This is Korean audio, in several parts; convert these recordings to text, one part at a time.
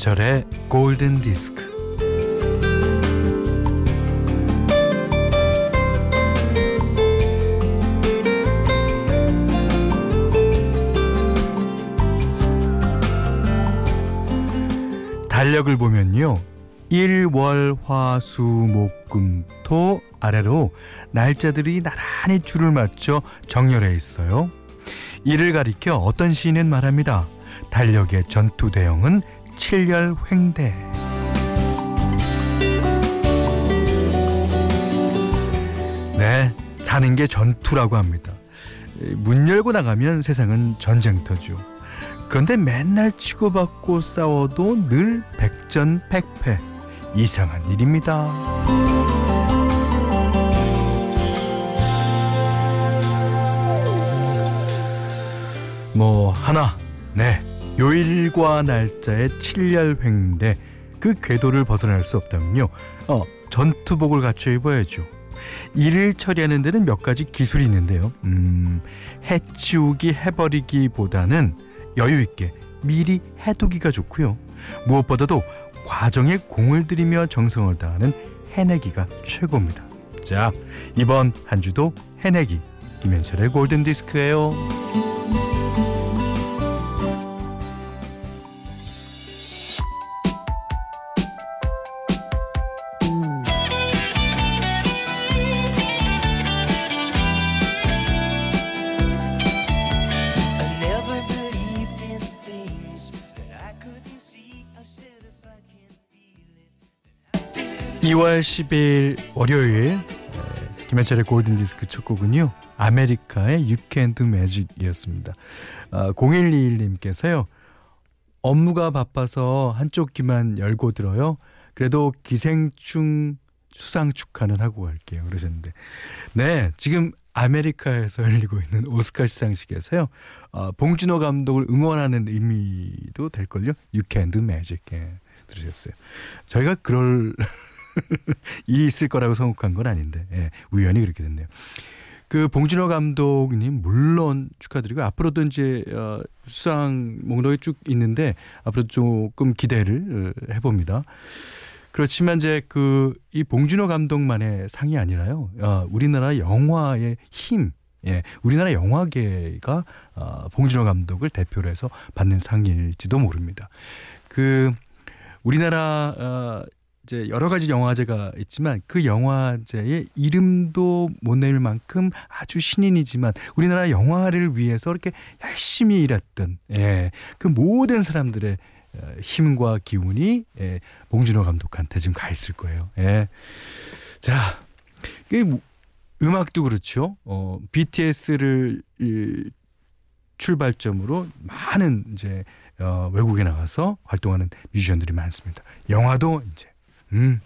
김현철의 골든 디스크. 달력을 보면요. 일, 월, 화, 수, 목, 금, 토 아래로 날짜들이 나란히 줄을 맞춰 정렬해 있어요. 이를 가리켜 어떤 시인은 말합니다. 달력의 전투 대형은 칠열 횡대. 네, 사는 게 전투라고 합니다. 문 열고 나가면 세상은 전쟁터죠. 그런데 맨날 치고받고 싸워도 늘 백전백패. 이상한 일입니다. 뭐 하나 네 요일과 날짜의 칠열횡대 그 궤도를 벗어날 수 없다면요. 어 전투복을 갖춰 입어야죠. 일을 처리하는 데는 몇 가지 기술이 있는데요. 음 해치우기 해버리기보다는 여유 있게 미리 해두기가 좋고요. 무엇보다도 과정에 공을 들이며 정성을 다하는 해내기가 최고입니다. 자 이번 한 주도 해내기. 김현철의 골든 디스크예요 2월 10일 월요일 김현철의 골든디스크 첫 곡은요. 아메리카의 You Can Do Magic이었습니다. 아, 0121님께서요. 업무가 바빠서 한쪽 귀만 열고 들어요. 그래도 기생충 수상 축하는 하고 갈게요. 그러셨는데. 네, 지금 아메리카에서 열리고 있는 오스카 시상식에서요. 어, 봉준호 감독을 응원하는 의미도 될걸요. You Can Do Magic. 예, 들으셨어요. 저희가 그럴 일이 있을 거라고 생각한 건 아닌데 예, 우연히 그렇게 됐네요. 그 봉준호 감독님 물론 축하드리고 앞으로도 이제 어, 수상 목록이 쭉 있는데 앞으로 조금 기대를 어, 해봅니다. 그렇지만 이제 그 이 봉준호 감독만의 상이 아니라요. 어, 우리나라 영화의 힘, 예, 우리나라 영화계가 어, 봉준호 감독을 대표로 해서 받는 상일지도 모릅니다. 그 우리나라 어, 이제 여러 가지 영화제가 있지만 그 영화제의 이름도 못 내밀 만큼 아주 신인이지만 우리나라 영화를 위해서 이렇게 열심히 일했던 예, 그 모든 사람들의 어, 힘과 기운이 예, 봉준호 감독한테 지금 가 있을 거예요. 예. 자, 이 음악도 그렇죠. 어, BTS를 출발점으로 많은 이제 어, 외국에 나가서 활동하는 뮤지션들이 많습니다. 영화도 이제 음,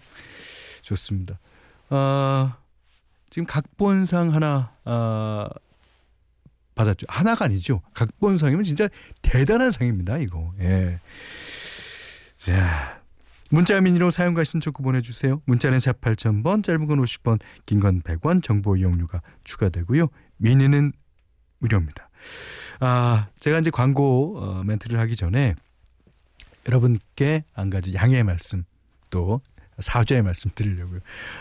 좋습니다. 아, 지금 각본상 하나, 아, 받았죠. 하나가 아니죠. 각본상이면 진짜 대단한 상입니다, 이거. 예. 자. 문자 미니로 사용과 신청구 보내주세요. 문자는 4 8000번, 짧은 건 50원, 긴 건 100원, 정보 이용료가 추가되고요. 미니는 무료입니다. 아, 제가 이제 광고 어, 멘트를 하기 전에 여러분께 한 가지 양해의 말씀 또 사죄의 말씀 드리려고요.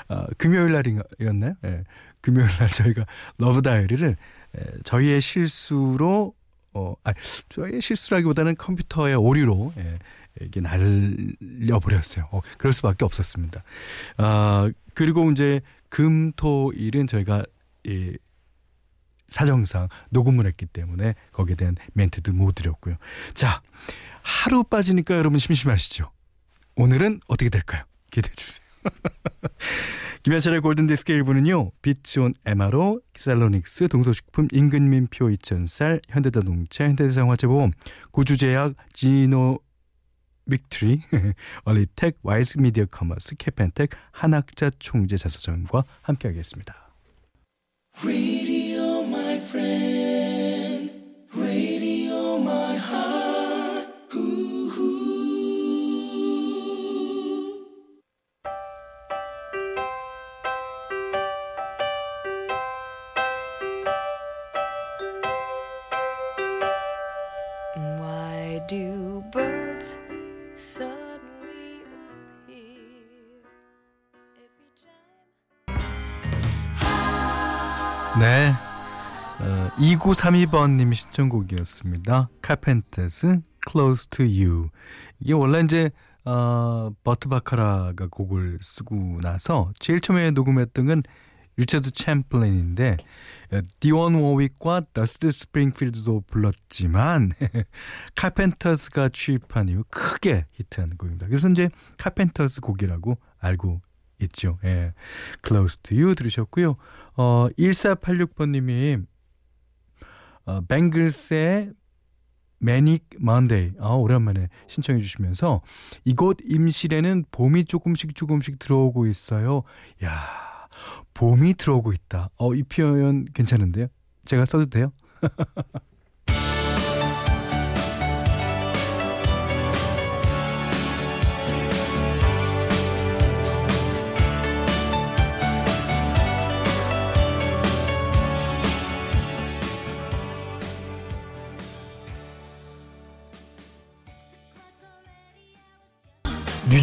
어, 금요일 날이었나요? 예. 금요일 날 저희가 Love Diary를 예, 저희의 실수로 어, 아, 저희의 실수라기보다는 컴퓨터의 오류로 예, 이게 날려버렸어요. 어, 그럴 수밖에 없었습니다. 아, 그리고 이제 금, 토, 일은 저희가 이 사정상 녹음을 했기 때문에 거기에 대한 멘트도 못 드렸고요. 자, 하루 빠지니까 여러분 심심하시죠? 오늘은 어떻게 될까요? 기대해 주세요. 김현철의 골든디스크 1부는요. 비츠온 에마로, 셀로닉스, 동서식품, 임근민표 2000쌀, 현대자동차, 현대자동차보험, 구주제약, 지노 빅트리, 얼리텍, 와이즈 미디어 커머스, 캐펜텍, 한학자 총재 자서전과 함께하겠습니다. do 2932번님이 신청곡이었습니다. 카펜터스 Close to You. 이게 원래 이제 어, 버트 바카라가 곡을 쓰고 나서 제일 처음에 녹음했던 건 리처드 챔플린인데 디온 워윅과 더스티 스프링필드도 불렀지만 카펜터스가 취입한 이후 크게 히트한 곡입니다. 그래서 이제 카펜터스 곡이라고 알고 있죠. 예. Close to You 들으셨고요. 어 1486번 님이 어 뱅글스의 매닉 먼데이 아 오랜만에 신청해 주시면서 이곳 임실에는 봄이 조금씩 조금씩 들어오고 있어요. 야, 봄이 들어오고 있다. 어이 표현 괜찮은데요? 제가 써도 돼요?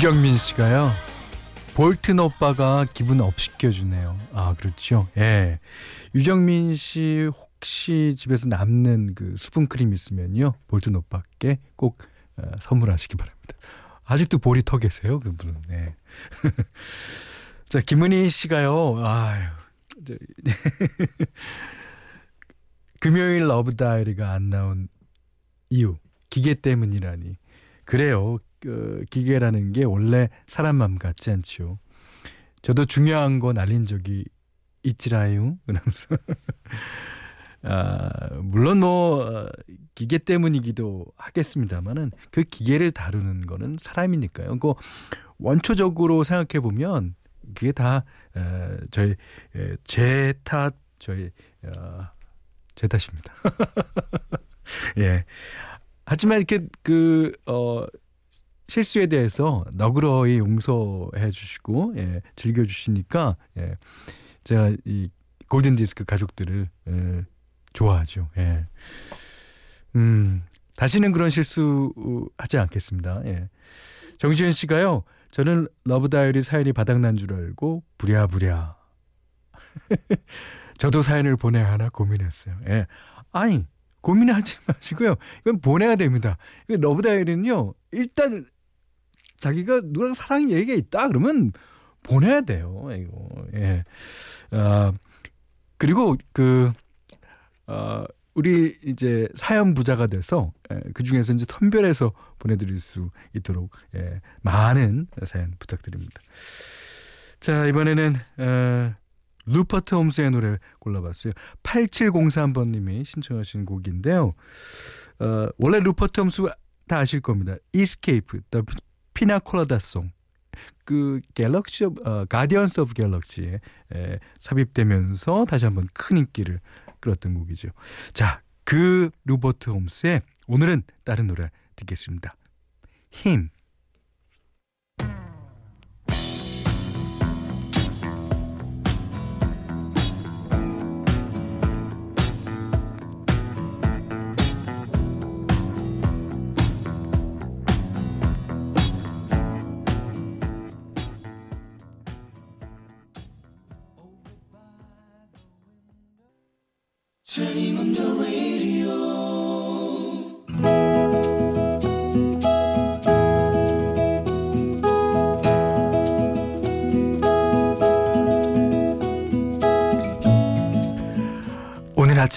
류정민 씨가요. 볼튼 오빠가 기분 up 시켜주네요. 아 그렇죠. 예. 유정민 씨 혹시 집에서 남는 그 수분 크림 있으면요 볼튼 오빠께 꼭 어, 선물하시기 바랍니다. 아직도 볼이 터 계세요 그분은. 네. 자 김은희 씨가요. 아유. 저, 금요일 Love Diary가 안 나온 이유 기계 때문이라니. 그래요. 그 기계라는 게 원래 사람 마음 같지 않죠. 저도 중요한 거 날린 적이 있지라요. 그러면서 아, 물론 뭐 어, 기계 때문이기도 하겠습니다만은 그 기계를 다루는 거는 사람이니까요. 그 원초적으로 생각해 보면 그게 다 에, 저희 제 탓, 저희 어, 제 탓입니다. 예. 하지만 이렇게 그 어 실수에 대해서 너그러이 용서해 주시고 예, 즐겨 주시니까 예, 제가 이 골든 디스크 가족들을 예, 좋아하죠. 예. 음, 다시는 그런 실수 하지 않겠습니다. 예. 정지현 씨가요. 저는 Love Diary 사연이 바닥난 줄 알고 부랴부랴. 저도 사연을 보내야 하나 고민했어요. 예. 아니, 고민하지 마시고요. 이건 보내야 됩니다. Love Diary는요. 일단 자기가 누구랑 사랑 얘기가 있다 그러면 보내야 돼요. 이거. 예. 아, 그리고 그 어, 우리 이제 사연 부자가 돼서 예, 그 중에서 이제 선별해서 보내드릴 수 있도록 예, 많은 사연 부탁드립니다. 자 이번에는 어, 루퍼트 홈스의 노래 골라봤어요. 8703번님이 신청하신 곡인데요. 어, 원래 루퍼트 홈스 다 아실 겁니다. Escape, Piña Colada Song 그 Galaxy 어, Guardians of Galaxy에 에, 삽입되면서 다시 한번 큰 인기를 끌었던 곡이죠. 자, 그 루퍼트 홈스의 오늘은 다른 노래 듣겠습니다. 힘.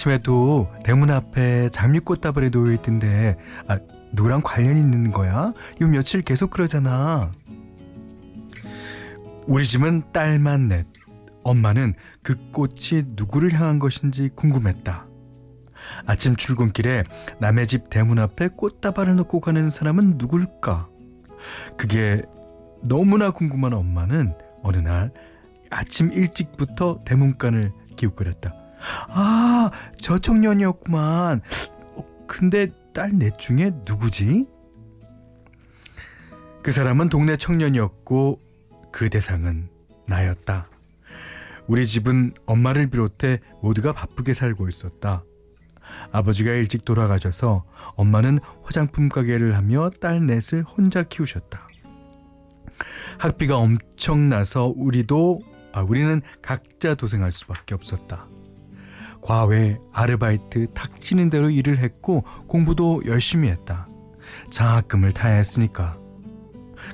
아침에도 대문 앞에 장미꽃 다발이 놓여 있던데 아, 누구랑 관련 있는 거야? 요 며칠 계속 그러잖아. 우리 집은 딸만 넷. 엄마는 그 꽃이 누구를 향한 것인지 궁금했다. 아침 출근길에 남의 집 대문 앞에 꽃다발을 놓고 가는 사람은 누굴까? 그게 너무나 궁금한 엄마는 어느 날 아침 일찍부터 대문간을 기웃거렸다. 아, 저 청년이었구만. 어, 근데 딸 넷 중에 누구지? 그 사람은 동네 청년이었고 그 대상은 나였다. 우리 집은 엄마를 비롯해 모두가 바쁘게 살고 있었다. 아버지가 일찍 돌아가셔서 엄마는 화장품 가게를 하며 딸 넷을 혼자 키우셨다. 학비가 엄청나서 우리도 아, 우리는 각자 도생할 수밖에 없었다. 과외, 아르바이트 닥치는 대로 일을 했고 공부도 열심히 했다. 장학금을 타야 했으니까.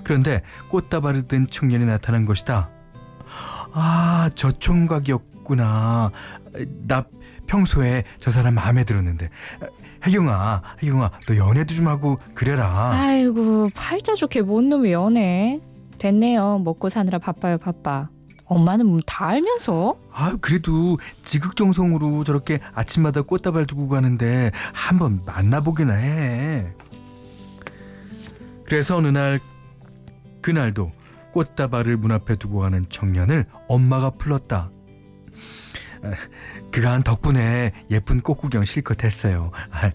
그런데 꽃다발을 든 청년이 나타난 것이다. 아, 저 총각이었구나. 나 평소에 저 사람 마음에 들었는데. 혜경아, 혜경아, 너 연애도 좀 하고 그래라. 아이고, 팔자 좋게 뭔 놈이 연애. 됐네요. 먹고 사느라 바빠요, 바빠. 엄마는 뭐 다 알면서? 아, 그래도 지극정성으로 저렇게 아침마다 꽃다발 두고 가는데 한번 만나보기나 해. 그래서 어느 날 그날도 꽃다발을 문 앞에 두고 가는 청년을 엄마가 불렀다. 아, 그간 덕분에 예쁜 꽃 구경 실컷 했어요. 아,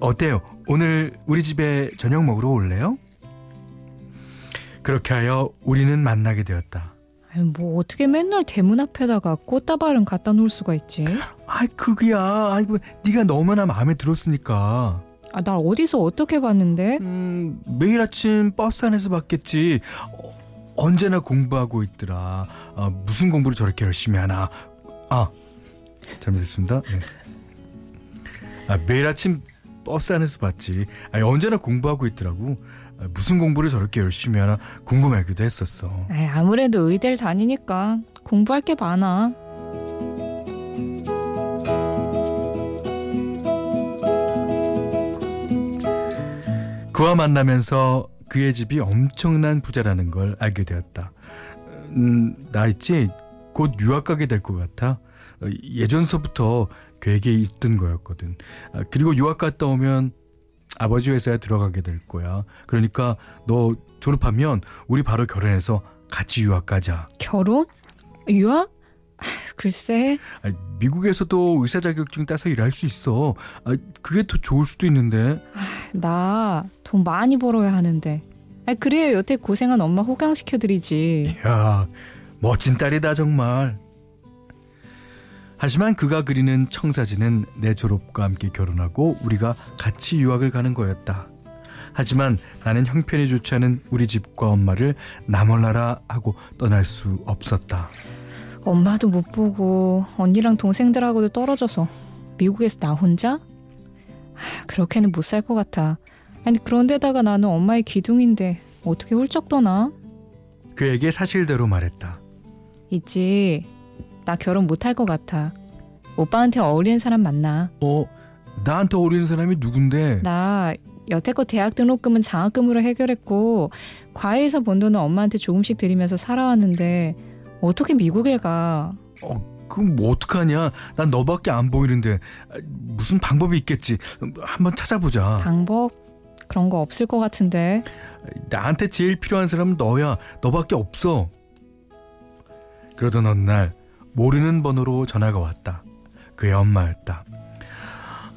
어때요? 오늘 우리 집에 저녁 먹으러 올래요? 그렇게 하여 우리는 만나게 되었다. 뭐 어떻게 맨날 대문 앞에다가 꽃다발은 갖다 놓을 수가 있지? 아이 그게야. 아이고 네가 너무나 마음에 들었으니까. 아, 날 어디서 어떻게 봤는데? 음, 매일 아침 버스 안에서 봤겠지. 어, 언제나 공부하고 있더라. 아, 무슨 공부를 저렇게 열심히 하나. 아, 잘못했습니다. 네. 아, 매일 아침 버스 안에서 봤지. 아니, 언제나 공부하고 있더라고. 아, 무슨 공부를 저렇게 열심히 하나 궁금하기도 했었어. 에이, 아무래도 의대를 다니니까 공부할 게 많아. 그와 만나면서 그의 집이 엄청난 부자라는 걸 알게 되었다. 음, 나 있지? 곧 유학 가게 될 것 같아. 어, 예전서부터 계획에 있던 거였거든. 아, 그리고 유학 갔다 오면 아버지 회사에 들어가게 될 거야. 그러니까 너 졸업하면 우리 바로 결혼해서 같이 유학 가자. 결혼? 유학? 글쎄. 아, 미국에서도 의사 자격증 따서 일할 수 있어. 아, 그게 더 좋을 수도 있는데. 나 돈 많이 벌어야 하는데. 아, 그래야 여태 고생한 엄마 호강시켜드리지. 이야, 멋진 딸이다 정말. 하지만 그가 그리는 청사진은 내 졸업과 함께 결혼하고 우리가 같이 유학을 가는 거였다. 하지만 나는 형편이 좋지 않은 우리 집과 엄마를 나 몰라라 하고 떠날 수 없었다. 엄마도 못 보고 언니랑 동생들하고도 떨어져서 미국에서 나 혼자? 하, 그렇게는 못 살 것 같아. 아니 그런데다가 나는 엄마의 기둥인데 어떻게 훌쩍 떠나? 그에게 사실대로 말했다. 있지. 나 결혼 못할 것 같아. 오빠한테 어울리는 사람 만나. 어, 나한테 어울리는 사람이 누군데? 나 여태껏 대학 등록금은 장학금으로 해결했고 과외에서 번 돈은 엄마한테 조금씩 드리면서 살아왔는데 어떻게 미국을 가? 어, 그럼 뭐 어떡하냐? 난 너밖에 안 보이는데 아, 무슨 방법이 있겠지. 한번 찾아보자. 방법 그런 거 없을 것 같은데. 나한테 제일 필요한 사람은 너야. 너밖에 없어. 그러던 어느 날 모르는 번호로 전화가 왔다. 그의 엄마였다.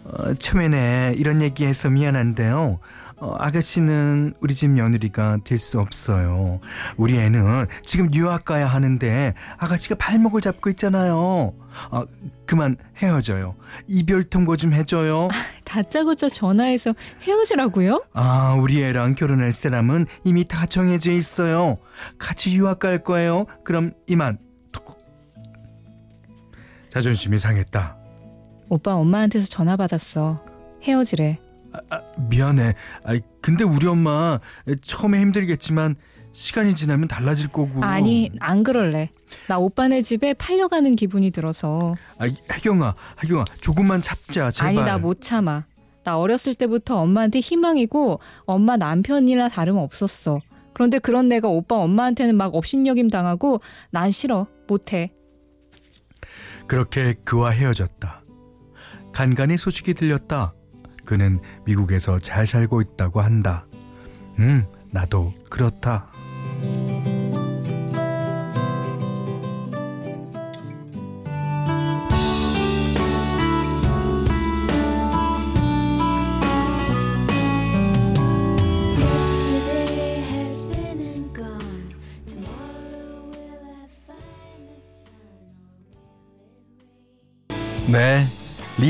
어, 처음에는 이런 얘기해서 미안한데요. 어, 아가씨는 우리 집 며느리가 될 수 없어요. 우리 애는 지금 유학 가야 하는데 아가씨가 발목을 잡고 있잖아요. 어, 그만 헤어져요. 이별 통보 좀 해줘요. 다짜고짜 전화해서 헤어지라고요? 아, 우리 애랑 결혼할 사람은 이미 다 정해져 있어요. 같이 유학 갈 거예요. 그럼 이만. 자존심이 상했다. 오빠 엄마한테서 전화 받았어. 헤어지래. 아, 아, 미안해. 아, 근데 우리 엄마 처음에 힘들겠지만 시간이 지나면 달라질 거고. 아니 안 그럴래. 나 오빠네 집에 팔려가는 기분이 들어서. 아, 혜경아, 혜경아, 조금만 참자, 제발. 아니 나 못 참아. 나 어렸을 때부터 엄마한테 희망이고 엄마 남편이나 다름 없었어. 그런데 그런 내가 오빠 엄마한테는 막 업신여김 당하고 난 싫어. 못해. 그렇게 그와 헤어졌다. 간간히 소식이 들렸다. 그는 미국에서 잘 살고 있다고 한다. 음, 나도 그렇다.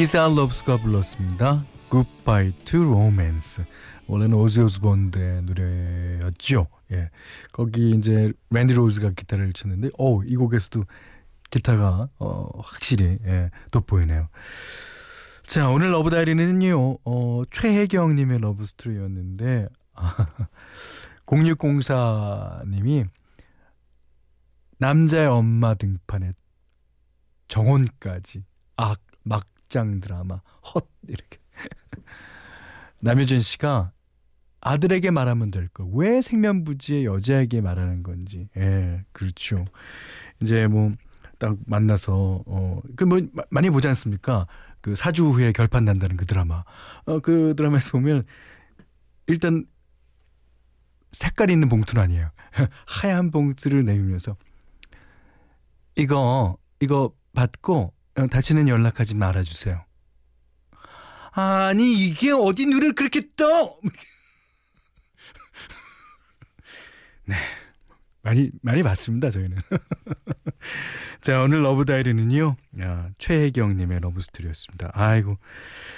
리사 러브스가 불렀습니다. Goodbye to Romance. 원래는 오지 오스본의 노래였죠. 예, 거기 이제 랜디 로즈가 기타를 쳤는데, 어, 이 곡에서도 기타가 어, 확실히 예, 돋보이네요. 자, 오늘 Love Diary는요. 어, 최혜경 님의 Love Story였는데 아, 0604 님이 남자의 엄마 등판에 정혼까지 악 막 장 드라마 헛 이렇게 남효진 씨가 아들에게 말하면 될 걸. 왜 생면부지의 여자에게 말하는 건지. 예, 그렇죠. 이제 뭐, 딱 만나서, 어, 그 뭐, 많이 보지 않습니까? 그 사주 후에 결판 난다는 그 드라마. 어, 그 드라마에서 보면, 일단, 색깔이 있는 봉투는 아니에요. 하얀 봉투를 내밀면서, 이거, 이거 받고, 어, 다시는 연락하지 말아주세요. 아니, 이게 어디 눈을 그렇게 떠! 네. 많이, 많이 봤습니다, 저희는. 자, 오늘 Love Diary는요, 야, 최혜경 님의 Love Story였습니다. 아이고.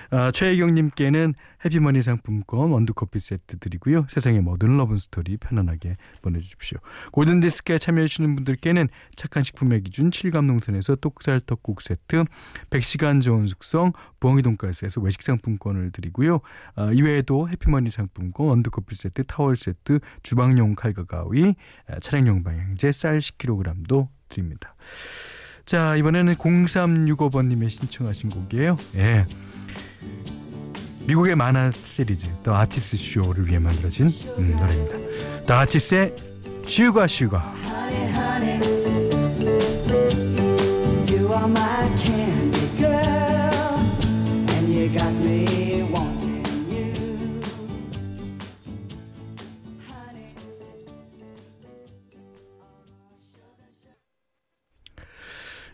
아, 최혜경 님께는 해피머니 상품권 원두 커피 세트 드리고요. 세상의 모든 Love Story 편안하게 보내 주십시오. 골든 디스크에 참여해 주시는 분들께는 착한 식품의 기준 7감농선에서 똑살 떡국 세트, 100시간 좋은 숙성, 부엉이 돈가스에서 외식 상품권을 드리고요. 아, 이외에도 해피머니 상품권, 원두 커피 세트, 타월 세트, 주방용 칼과 가위, 아, 차량용 방향제 쌀 10kg도 드립니다. 자, 이번에는 0365번님의 신청하신 곡이에요. 예. 미국의 만화 시리즈 더 아티스트 쇼를 위해 만들어진 음, 노래입니다. 더 아티스트의 슈가 슈가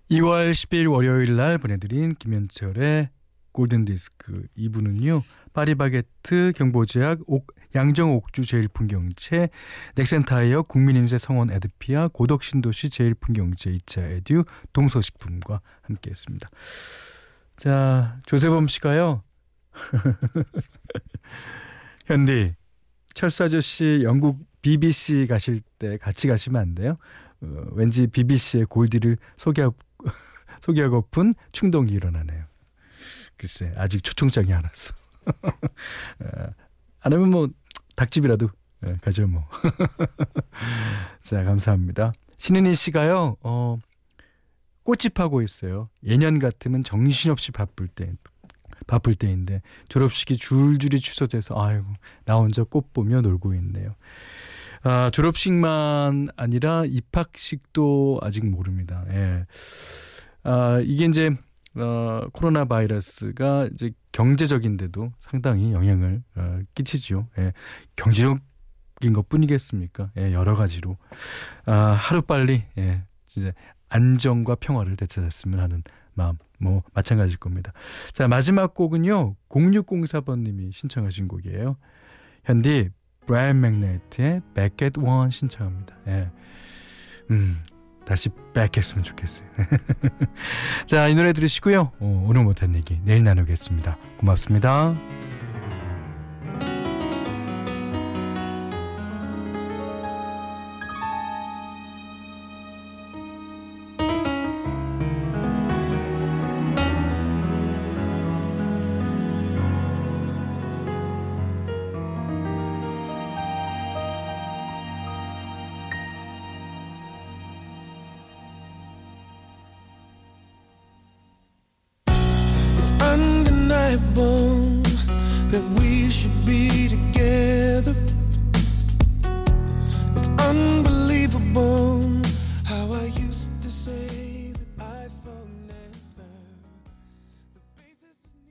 2월 10일 월요일 날 보내드린 김현철의 골든디스크 2부는요. 파리바게트, 경보제약, 옥, 양정옥주 제일풍경채, 넥센타이어, 국민인세 성원 에드피아, 고덕신도시 제일풍경채 2차 에듀, 동서식품과 함께했습니다. 자, 조세범 씨가요. 현디, 철수 아저씨 영국 BBC 가실 때 같이 가시면 안 돼요? 어, 왠지 BBC의 골디를 소개하고, 소개하고픈 충동이 일어나네요. 글쎄, 아직 초청장이 안 왔어. 어, 안 하면 뭐, 닭집이라도 예, 가죠, 뭐. 자, 감사합니다. 신은희 씨가요, 어, 꽃집 하고 있어요. 예년 같으면 정신없이 바쁠 때, 바쁠 때인데, 졸업식이 줄줄이 취소돼서, 아이고, 나 혼자 꽃 보며 놀고 있네요. 아, 졸업식만 아니라 입학식도 아직 모릅니다. 예. 아, 이게 이제 어, 코로나 바이러스가 이제 경제적인데도 상당히 영향을 어, 끼치죠. 예. 경제적인 것 뿐이겠습니까? 예, 여러 가지로. 아, 하루 빨리, 예, 진짜 안정과 평화를 되찾았으면 하는 마음, 뭐, 마찬가지일 겁니다. 자, 마지막 곡은요, 0604번님이 신청하신 곡이에요. 현디, 브라이언 맥네트의 Back at One 신청합니다. 예. 음, 다시 백했으면 좋겠어요. 자, 이 노래 들으시고요. 어, 오늘 못한 얘기 내일 나누겠습니다. 고맙습니다. Be